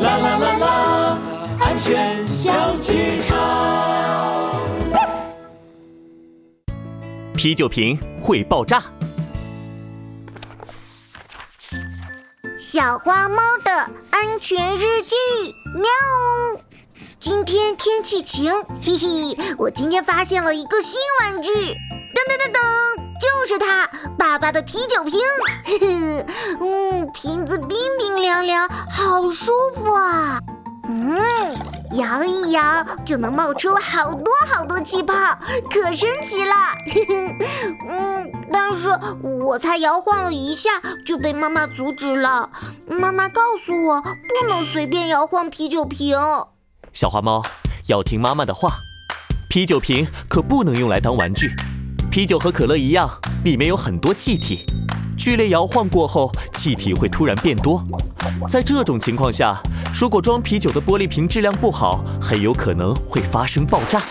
啦啦啦啦，安全小剧场。啤酒瓶会爆炸。小花猫的安全日记，喵！今天天气晴，嘿嘿，我今天发现了一个新玩具，噔噔噔噔，就是它，爸爸的啤酒瓶，嘿嘿，嗯，瓶子冰冰凉凉，好舒服啊，嗯，摇一摇就能冒出好多好多气泡，可神奇了，嘿嘿，嗯，但是我才摇晃了一下就被妈妈阻止了，妈妈告诉我不能随便摇晃啤酒瓶。小花猫要听妈妈的话，啤酒瓶可不能用来当玩具。啤酒和可乐一样，里面有很多气体，剧烈摇晃过后，气体会突然变多。在这种情况下，如果装啤酒的玻璃瓶质量不好，很有可能会发生爆炸。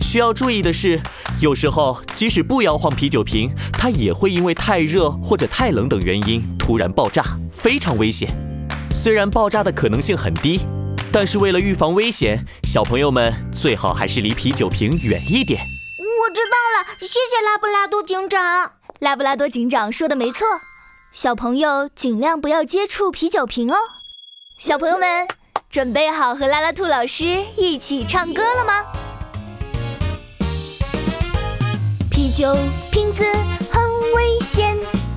需要注意的是，有时候即使不摇晃啤酒瓶，它也会因为太热或者太冷等原因突然爆炸，非常危险。虽然爆炸的可能性很低。但是为了预防危险，小朋友们最好还是离啤酒瓶远一点。我知道了，谢谢拉布拉多警长。拉布拉多警长说的没错，小朋友尽量不要接触啤酒瓶哦。小朋友们，准备好和拉拉兔老师一起唱歌了吗？啤酒瓶子很危险，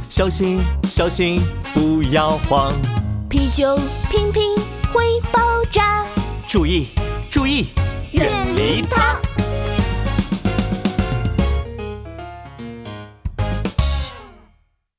小心小心，不要慌。啤酒瓶瓶会爆炸，注意注意，远离它。